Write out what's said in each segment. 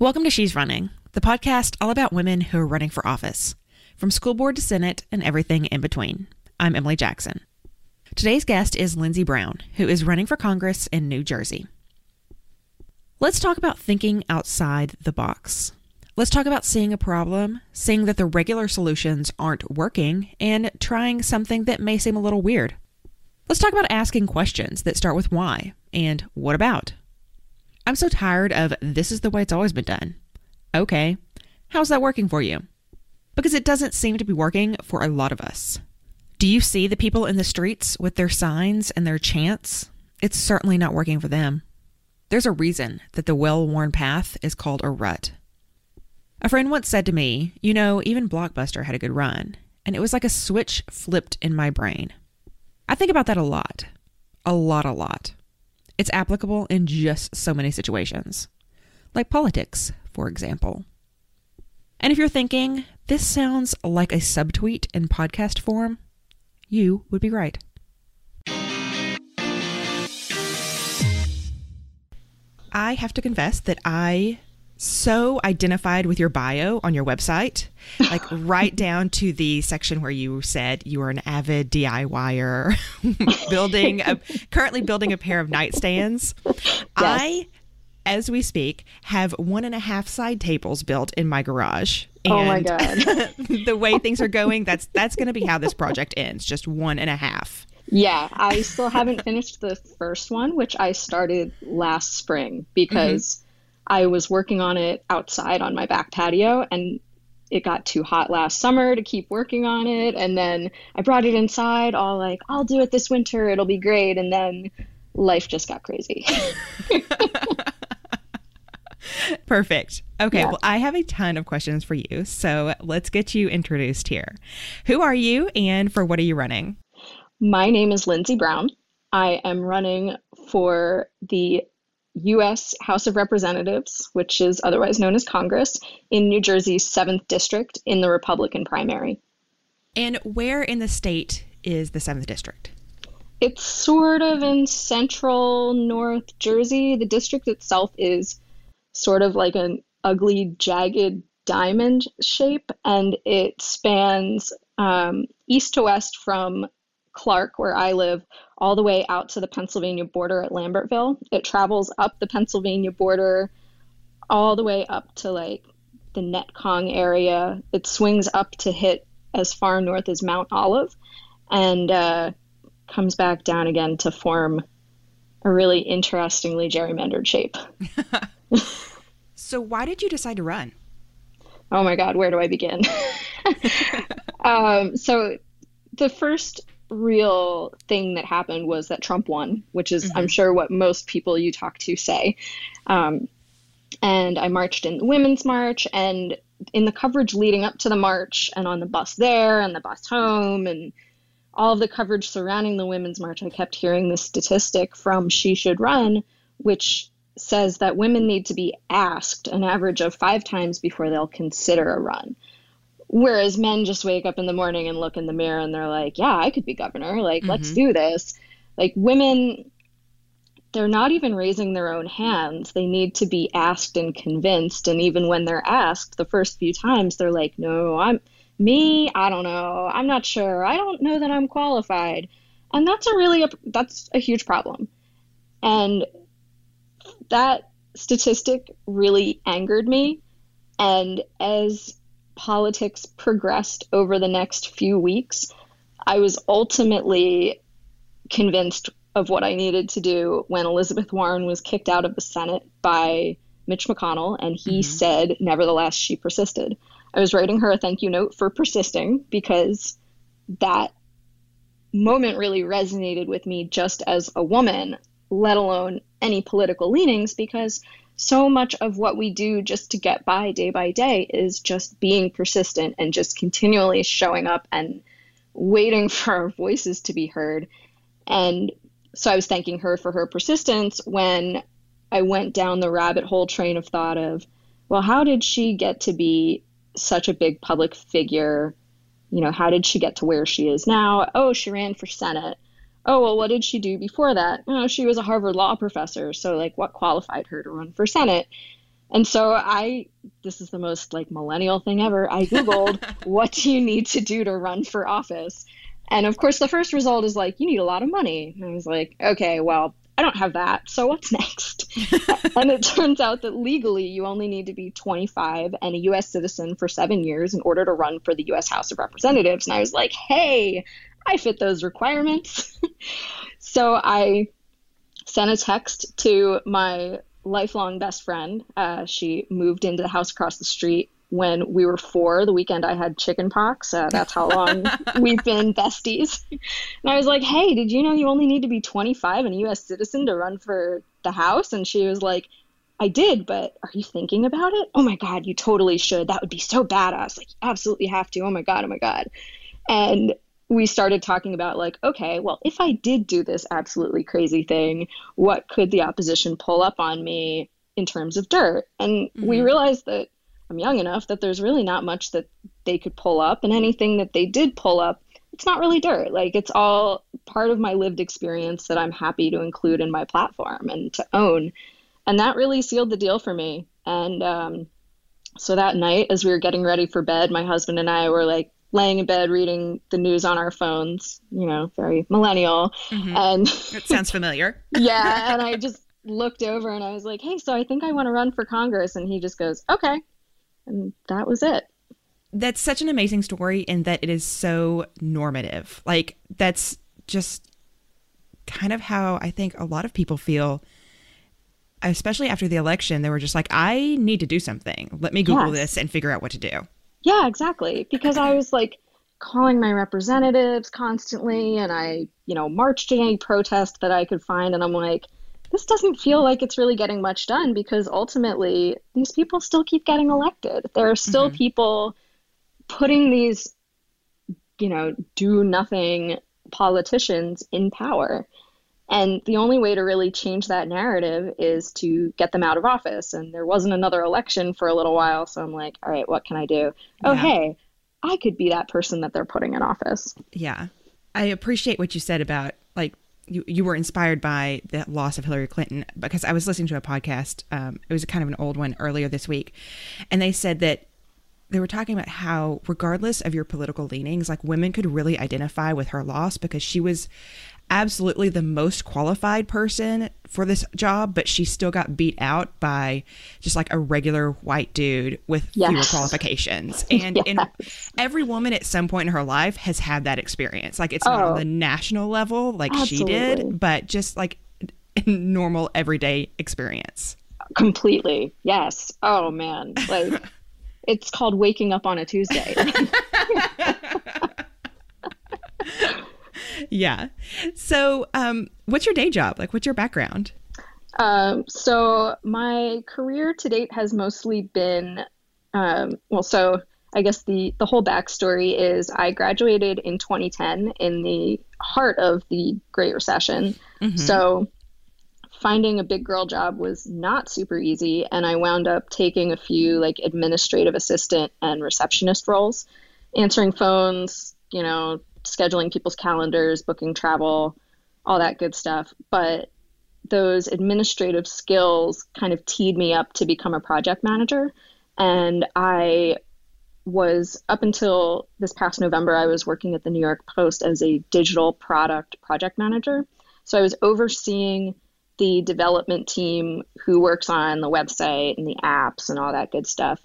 Welcome to She's Running, the podcast all about women who are running for office, from school board to Senate and everything in between. I'm Emily Jackson. Today's guest is Lindsay Brown, who is running for Congress in New Jersey. Let's talk about thinking outside the box. Let's talk about seeing a problem, seeing that the regular solutions aren't working, and trying something that may seem a little weird. Let's talk about asking questions that start with why and what about. I'm so tired of this is the way it's always been done. Okay, how's that working for you? Because it doesn't seem to be working for a lot of us. Do you see the people in the streets with their signs and their chants? It's certainly not working for them. There's a reason that the well worn path is called a rut. A friend once said to me, You know, even Blockbuster had a good run, and it was like a switch flipped in my brain. I think about that a lot. A lot, a lot. It's applicable in just so many situations, like politics, for example. And if you're thinking, this sounds like a subtweet in podcast form, you would be right. I have to confess that I so identified with your bio on your website, like right down to the section where you said you were an avid DIYer, building a, currently building a pair of nightstands. Yes. I, as we speak, have one and a half side tables built in my garage. And oh my god! the way things are going, that's that's going to be how this project ends. Just one and a half. Yeah, I still haven't finished the first one, which I started last spring because. Mm-hmm I was working on it outside on my back patio and it got too hot last summer to keep working on it. And then I brought it inside, all like, I'll do it this winter, it'll be great. And then life just got crazy. Perfect. Okay, yeah. well, I have a ton of questions for you. So let's get you introduced here. Who are you and for what are you running? My name is Lindsay Brown. I am running for the U.S. House of Representatives, which is otherwise known as Congress, in New Jersey's 7th District in the Republican primary. And where in the state is the 7th District? It's sort of in central North Jersey. The district itself is sort of like an ugly, jagged diamond shape, and it spans um, east to west from Clark, where I live, all the way out to the Pennsylvania border at Lambertville. It travels up the Pennsylvania border all the way up to like the Netcong area. It swings up to hit as far north as Mount Olive and uh, comes back down again to form a really interestingly gerrymandered shape. so, why did you decide to run? Oh my God, where do I begin? um, so, the first real thing that happened was that Trump won, which is, mm-hmm. I'm sure, what most people you talk to say. Um, and I marched in the Women's March, and in the coverage leading up to the march, and on the bus there, and the bus home, and all of the coverage surrounding the Women's March, I kept hearing this statistic from She Should Run, which says that women need to be asked an average of five times before they'll consider a run. Whereas men just wake up in the morning and look in the mirror and they're like, yeah, I could be governor. Like, mm-hmm. let's do this. Like, women, they're not even raising their own hands. They need to be asked and convinced. And even when they're asked the first few times, they're like, no, I'm me. I don't know. I'm not sure. I don't know that I'm qualified. And that's a really, a, that's a huge problem. And that statistic really angered me. And as politics progressed over the next few weeks, I was ultimately convinced of what I needed to do when Elizabeth Warren was kicked out of the Senate by Mitch McConnell, and he mm-hmm. said, nevertheless, she persisted. I was writing her a thank you note for persisting because that moment really resonated with me just as a woman, let alone any political leanings, because so much of what we do just to get by day by day is just being persistent and just continually showing up and waiting for our voices to be heard. And so I was thanking her for her persistence when I went down the rabbit hole train of thought of, well, how did she get to be such a big public figure? You know, how did she get to where she is now? Oh, she ran for Senate oh well what did she do before that oh she was a harvard law professor so like what qualified her to run for senate And so I, this is the most like millennial thing ever. I Googled, what do you need to do to run for office? And of course, the first result is like, you need a lot of money. And I was like, okay, well, I don't have that. So what's next? and it turns out that legally, you only need to be 25 and a US citizen for seven years in order to run for the US House of Representatives. And I was like, hey, I fit those requirements. so I sent a text to my lifelong best friend. Uh, she moved into the house across the street when we were four. The weekend I had chicken pox. Uh, that's how long we've been besties. And I was like, hey, did you know you only need to be 25 and a U.S. citizen to run for the House? And she was like, I did, but are you thinking about it? Oh my God, you totally should. That would be so badass. Like, you absolutely have to. Oh my God, oh my God. And we started talking about like okay well if i did do this absolutely crazy thing what could the opposition pull up on me in terms of dirt? And mm-hmm. we realized that i'm young enough that there's really not much that they could pull up and anything that they did pull up it's not really dirt. Like it's all part of my lived experience that i'm happy to include in my platform and to own. And that really sealed the deal for me. And um, so that night as we were getting ready for bed my husband and i were like laying in bed reading the news on our phones, you know, very millennial. Mm-hmm. And it sounds familiar. yeah. And I just looked over and I was like, hey, so I think I want to run for Congress. And he just goes, okay. And that was it. That's such an amazing story in that it is so normative. Like, that's just kind of how I think a lot of people feel especially after the election, they were just like, I need to do something. Let me Google yes. this and figure out what to do. Yeah, exactly. Because I was like calling my representatives constantly and I, you know, marched in any protest that I could find and I'm like, this doesn't feel like it's really getting much done because ultimately these people still keep getting elected. There are still mm-hmm. people putting these, you know, do nothing politicians in power. And the only way to really change that narrative is to get them out of office. And there wasn't another election for a little while. So I'm like, all right, what can I do? Oh, yeah. Oh, hey, I could be that person that they're putting in office. Yeah. I appreciate what you said about like you, you were inspired by the loss of Hillary Clinton because I was listening to a podcast. Um, it was kind of an old one earlier this week. And they said that they were talking about how regardless of your political leanings like women could really identify with her loss because she was absolutely the most qualified person for this job, but she still got beat out by just like a regular white dude with yes. fewer qualifications. And, yes. and every woman at some point in her life has had that experience. Like it's oh, not on oh. the national level like absolutely. she did, but just like normal everyday experience. Completely. Yes. Oh man. Like it's called waking up on a Tuesday. Yeah. So, um, what's your day job? Like, what's your background? Um, so, my career to date has mostly been, um, well, so I guess the, the whole backstory is I graduated in 2010 in the heart of the Great Recession. Mm-hmm. So, finding a big girl job was not super easy and i wound up taking a few like administrative assistant and receptionist roles answering phones you know scheduling people's calendars, booking travel, all that good stuff. But those administrative skills kind of teed me up to become a project manager. And I was up until this past November, I was working at the New York Post as a digital product project manager. So I was overseeing the development team who works on the website and the apps and all that good stuff.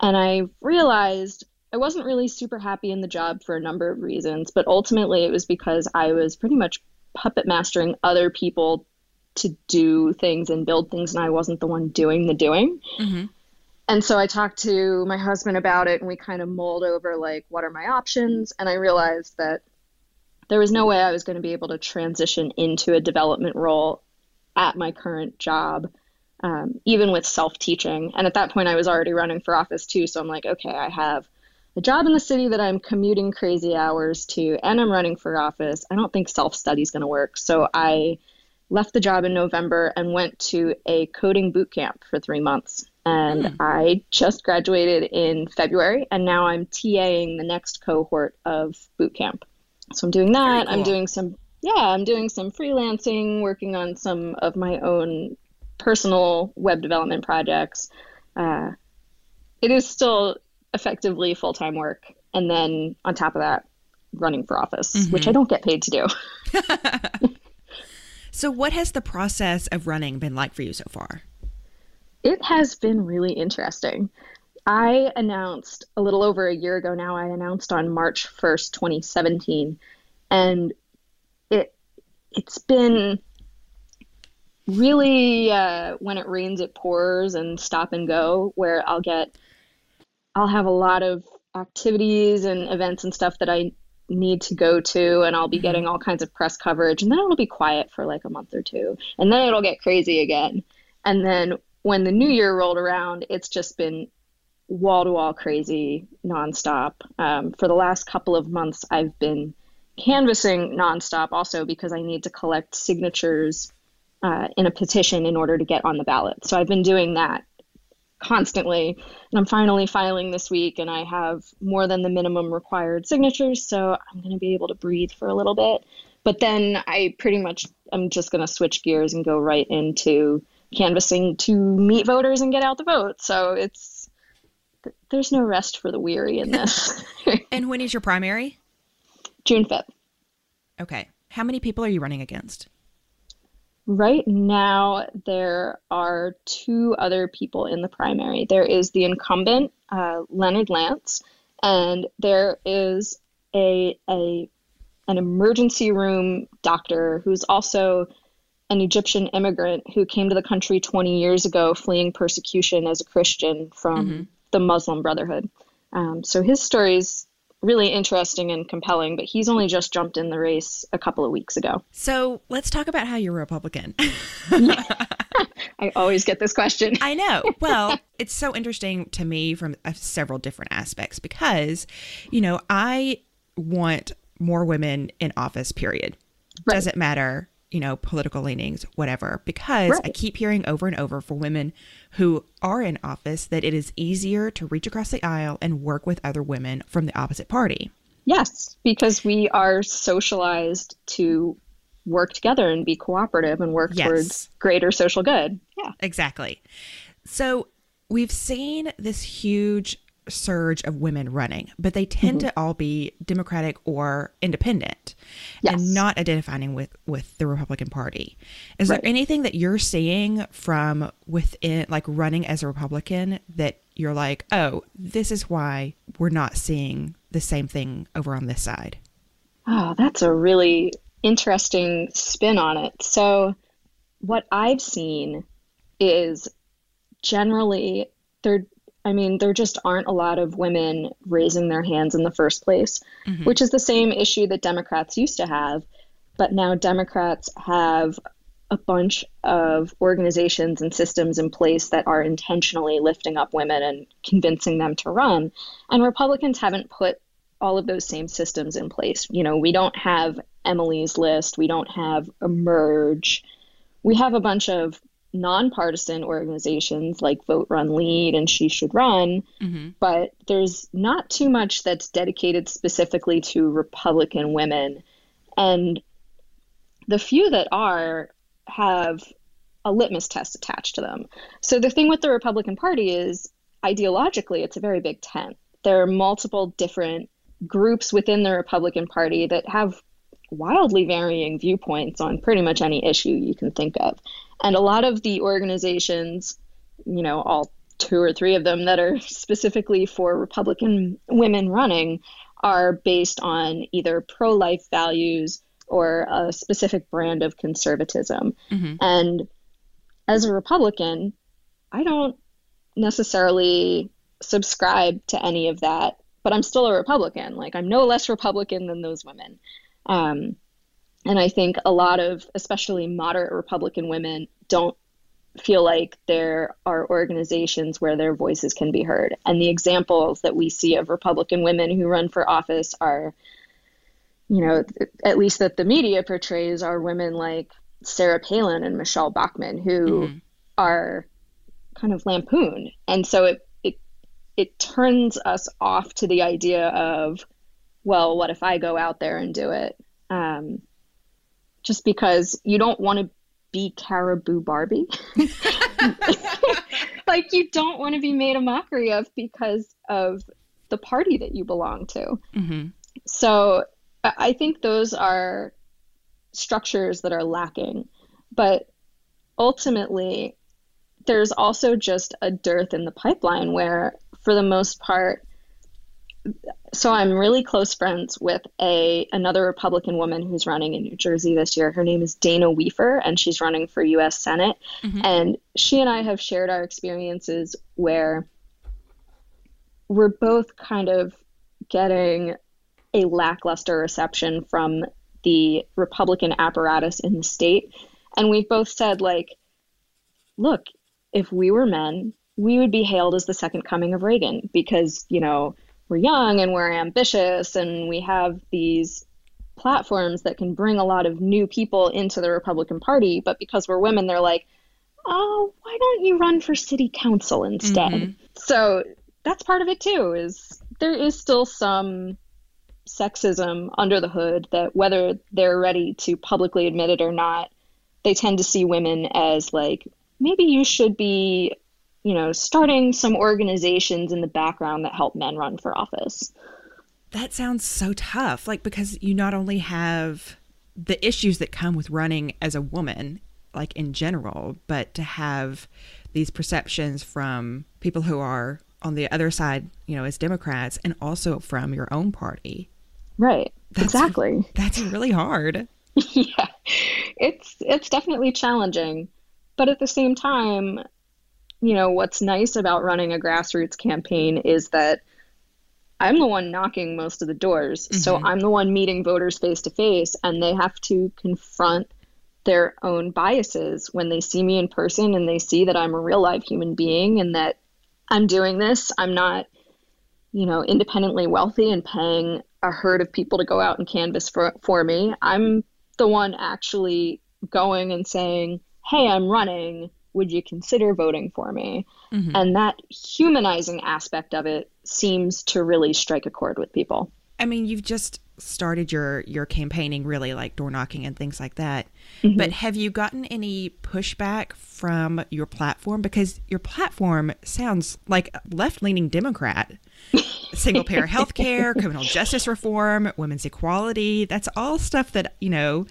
And I realized I wasn't really super happy in the job for a number of reasons, but ultimately it was because I was pretty much puppet mastering other people to do things and build things, and I wasn't the one doing the doing. Mm-hmm. And so I talked to my husband about it, and we kind of mulled over like, what are my options? And I realized that there was no way I was going to be able to transition into a development role at my current job. Um, even with self teaching. And at that point, I was already running for office too. So I'm like, okay, I have a job in the city that I'm commuting crazy hours to and I'm running for office, I don't think self study is going to work. So I left the job in November and went to a coding boot camp for three months. And mm. I just graduated in February, and now I'm TAing the next cohort of boot camp. So I'm doing that. Cool. I'm doing some, yeah, I'm doing some freelancing, working on some of my own personal web development projects uh, it is still effectively full time work. And then on top of that, running for office, mm-hmm. which I don't get paid to do. so, what has the process of running been like for you so far? It has been really interesting. I announced a little over a year ago now, I announced on March 1st, 2017. And it it's been really uh, when it rains it pours and stop and go where I'll get I'll have a lot of activities and events and stuff that I need to go to and I'll be mm-hmm. getting all kinds of press coverage and then it'll be quiet for like a month or two and then it'll get crazy again. And then when the new year rolled around, it's just been wall to wall crazy nonstop. Um, for the last couple of months, I've been canvassing nonstop also because I need to collect signatures uh, in a petition in order to get on the ballot. So I've been doing that constantly. And I'm finally filing this week, and I have more than the minimum required signatures. So I'm going to be able to breathe for a little bit. But then I pretty much I'm just going to switch gears and go right into canvassing to meet voters and get out the vote. So it's there's no rest for the weary in this. and when is your primary? June 5th. Okay. How many people are you running against? Right now, there are two other people in the primary. There is the incumbent, uh, Leonard Lance, and there is a, a an emergency room doctor who's also an Egyptian immigrant who came to the country 20 years ago fleeing persecution as a Christian from mm-hmm. the Muslim Brotherhood. Um, so his story is really interesting and compelling, but he's only just jumped in the race a couple of weeks ago. So let's talk about how you're a Republican. I always get this question. I know. Well, it's so interesting to me from uh, several different aspects because, you know, I want more women in office, period. Right. Doesn't matter you know, political leanings, whatever, because right. I keep hearing over and over for women who are in office that it is easier to reach across the aisle and work with other women from the opposite party. Yes, because we are socialized to work together and be cooperative and work yes. towards greater social good. Yeah. Exactly. So we've seen this huge surge of women running, but they tend mm-hmm. to all be Democratic or independent yes. and not identifying with, with the Republican Party. Is right. there anything that you're seeing from within, like running as a Republican, that you're like, oh, this is why we're not seeing the same thing over on this side? Oh, that's a really interesting spin on it. So, what I've seen is generally there I mean, there just aren't a lot of women raising their hands in the first place, mm-hmm. which is the same issue that Democrats used to have. But now Democrats have a bunch of organizations and systems in place that are intentionally lifting up women and convincing them to run. And Republicans haven't put all of those same systems in place. You know, we don't have Emily's List, we don't have Emerge. We have a bunch of nonpartisan organizations like Vote Run Lead and She Should Run, mm-hmm. but there's not too much that's dedicated specifically to Republican women. And the few that are have a litmus test attached to them. So the thing with the Republican Party is ideologically, it's a very big tent. There are multiple different groups within the Republican Party that have wildly varying viewpoints on pretty much any issue you can think of. And a lot of the organizations, you know, all two or three of them that are specifically for Republican women running are based on either pro life values or a specific brand of conservatism. Mm-hmm. And as a Republican, I don't necessarily subscribe to any of that, but I'm still a Republican. Like, I'm no less Republican than those women. Um, and I think a lot of, especially moderate Republican women, don't feel like there are organizations where their voices can be heard. And the examples that we see of Republican women who run for office are, you know, at least that the media portrays are women like Sarah Palin and Michele Bachmann who mm-hmm. are kind of lampooned. And so it, it it turns us off to the idea of, well, what if I go out there and do it? Um, just because you don't want to be Caribou Barbie. like you don't want to be made a mockery of because of the party that you belong to. Mm-hmm. So I think those are structures that are lacking. But ultimately, there's also just a dearth in the pipeline where, for the most part, so I'm really close friends with a another Republican woman who's running in New Jersey this year. Her name is Dana Wefer, and she's running for U.S. Senate. Mm-hmm. And she and I have shared our experiences where we're both kind of getting a lackluster reception from the Republican apparatus in the state. And we've both said, like, look, if we were men, we would be hailed as the second coming of Reagan because, you know, we're young and we're ambitious and we have these platforms that can bring a lot of new people into the Republican Party. But because we're women, they're like, oh, why don't you run for city council instead? Mm-hmm. So that's part of it too, is there is still some sexism under the hood that whether they're ready to publicly admit it or not, they tend to see women as like, maybe you should be, you know, starting some organizations in the background that help men run for office. That sounds so tough. Like, because you not only have the issues that come with running as a woman, like in general, but to have these perceptions from people who are on the other side, you know, as Democrats and also from your own party. Right. That's, exactly. That's really hard. yeah. It's it's definitely challenging. But at the same time, you know, what's nice about running a grassroots campaign is that I'm the one knocking most of the doors. Mm-hmm. So I'm the one meeting voters face to face and they have to confront their own biases when they see me in person and they see that I'm a real live human being and that I'm doing this. I'm not, you know, independently wealthy and paying a herd of people to go out and canvass for, for me. I'm the one actually going and saying, hey, I'm running. Would you consider voting for me? Mm-hmm. And that humanizing aspect of it seems to really strike a chord with people. I mean, you've just started your your campaigning really like door knocking and things like that. Mm-hmm. But have you gotten any pushback from your platform because your platform sounds like left-leaning Democrat? Single payer health care, criminal justice reform, women's equality, that's all stuff that, you know,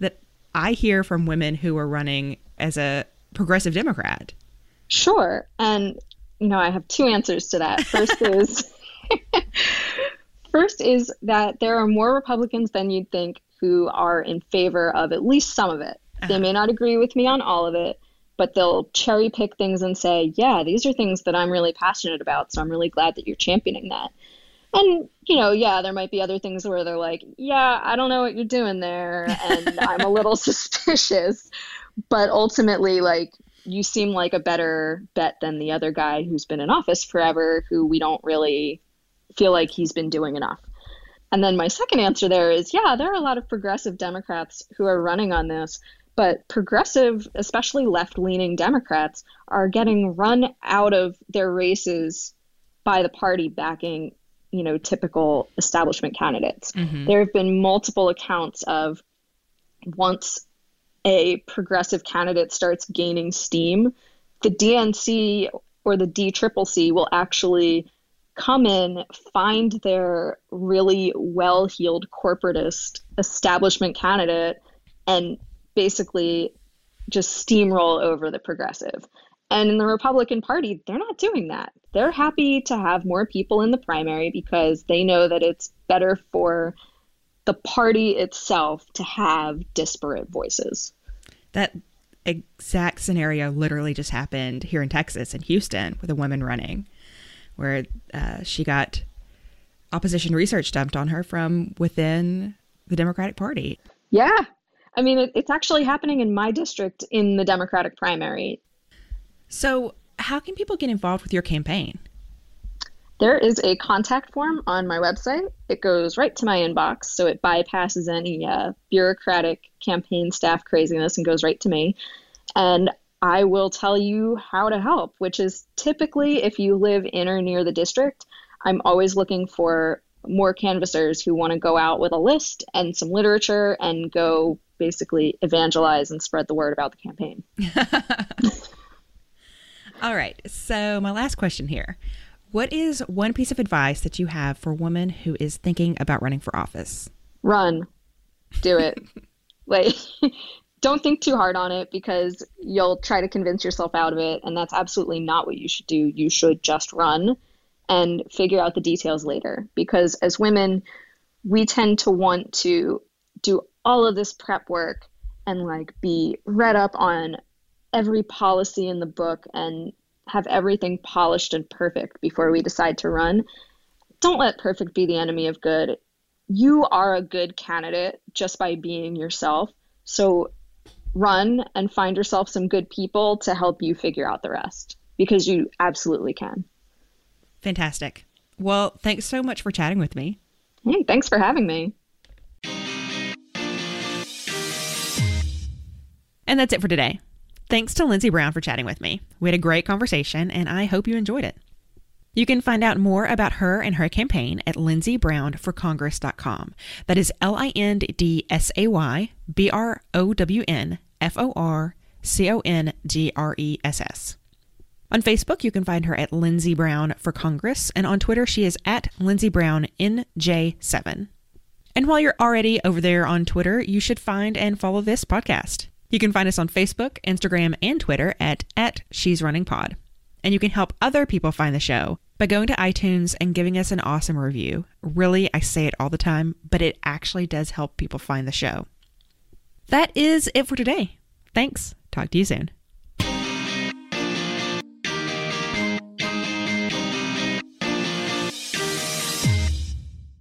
that I hear from women who are running as a progressive Democrat. Sure. And you know, I have two answers to that. First is First is that there are more Republicans than you'd think who are in favor of at least some of it. Uh-huh. They may not agree with me on all of it, but they'll cherry pick things and say, yeah, these are things that I'm really passionate about. So I'm really glad that you're championing that. And, you know, yeah, there might be other things where they're like, yeah, I don't know what you're doing there. And I'm a little suspicious. But ultimately, like, you seem like a better bet than the other guy who's been in office forever, who we don't really feel like he's been doing enough. And then my second answer there is yeah, there are a lot of progressive Democrats who are running on this, but progressive, especially left leaning Democrats, are getting run out of their races by the party backing, you know, typical establishment candidates. Mm-hmm. There have been multiple accounts of once a progressive candidate starts gaining steam, the DNC or the DCCC will actually come in, find their really well heeled corporatist establishment candidate, and basically just steamroll over the progressive. And in the Republican Party, they're not doing that. They're happy to have more people in the primary because they know that it's better for the party itself to have disparate voices. That exact scenario literally just happened here in Texas, in Houston, with a woman running where uh, she got opposition research dumped on her from within the Democratic Party. Yeah. I mean, it, it's actually happening in my district in the Democratic primary. So, how can people get involved with your campaign? There is a contact form on my website. It goes right to my inbox, so it bypasses any uh, bureaucratic campaign staff craziness and goes right to me. And I will tell you how to help, which is typically if you live in or near the district, I'm always looking for more canvassers who want to go out with a list and some literature and go basically evangelize and spread the word about the campaign. All right. So, my last question here What is one piece of advice that you have for a woman who is thinking about running for office? Run. Do it. like, don't think too hard on it because you'll try to convince yourself out of it. And that's absolutely not what you should do. You should just run and figure out the details later. Because as women, we tend to want to do all of this prep work and like be read up on every policy in the book and have everything polished and perfect before we decide to run. Don't let perfect be the enemy of good. You are a good candidate just by being yourself. So run and find yourself some good people to help you figure out the rest because you absolutely can. Fantastic. Well, thanks so much for chatting with me. Hey, thanks for having me. And that's it for today. Thanks to Lindsay Brown for chatting with me. We had a great conversation, and I hope you enjoyed it. You can find out more about her and her campaign at lindsaybrownforcongress.com. That is L I N D S A Y B R O W N F O R C O N G R E S S. On Facebook, you can find her at Lindsay Brown for Congress, and on Twitter, she is at Lindsay Brown NJ7. And while you're already over there on Twitter, you should find and follow this podcast. You can find us on Facebook, Instagram, and Twitter at, at She's Running Pod. And you can help other people find the show by going to iTunes and giving us an awesome review. Really, I say it all the time, but it actually does help people find the show. That is it for today. Thanks. Talk to you soon.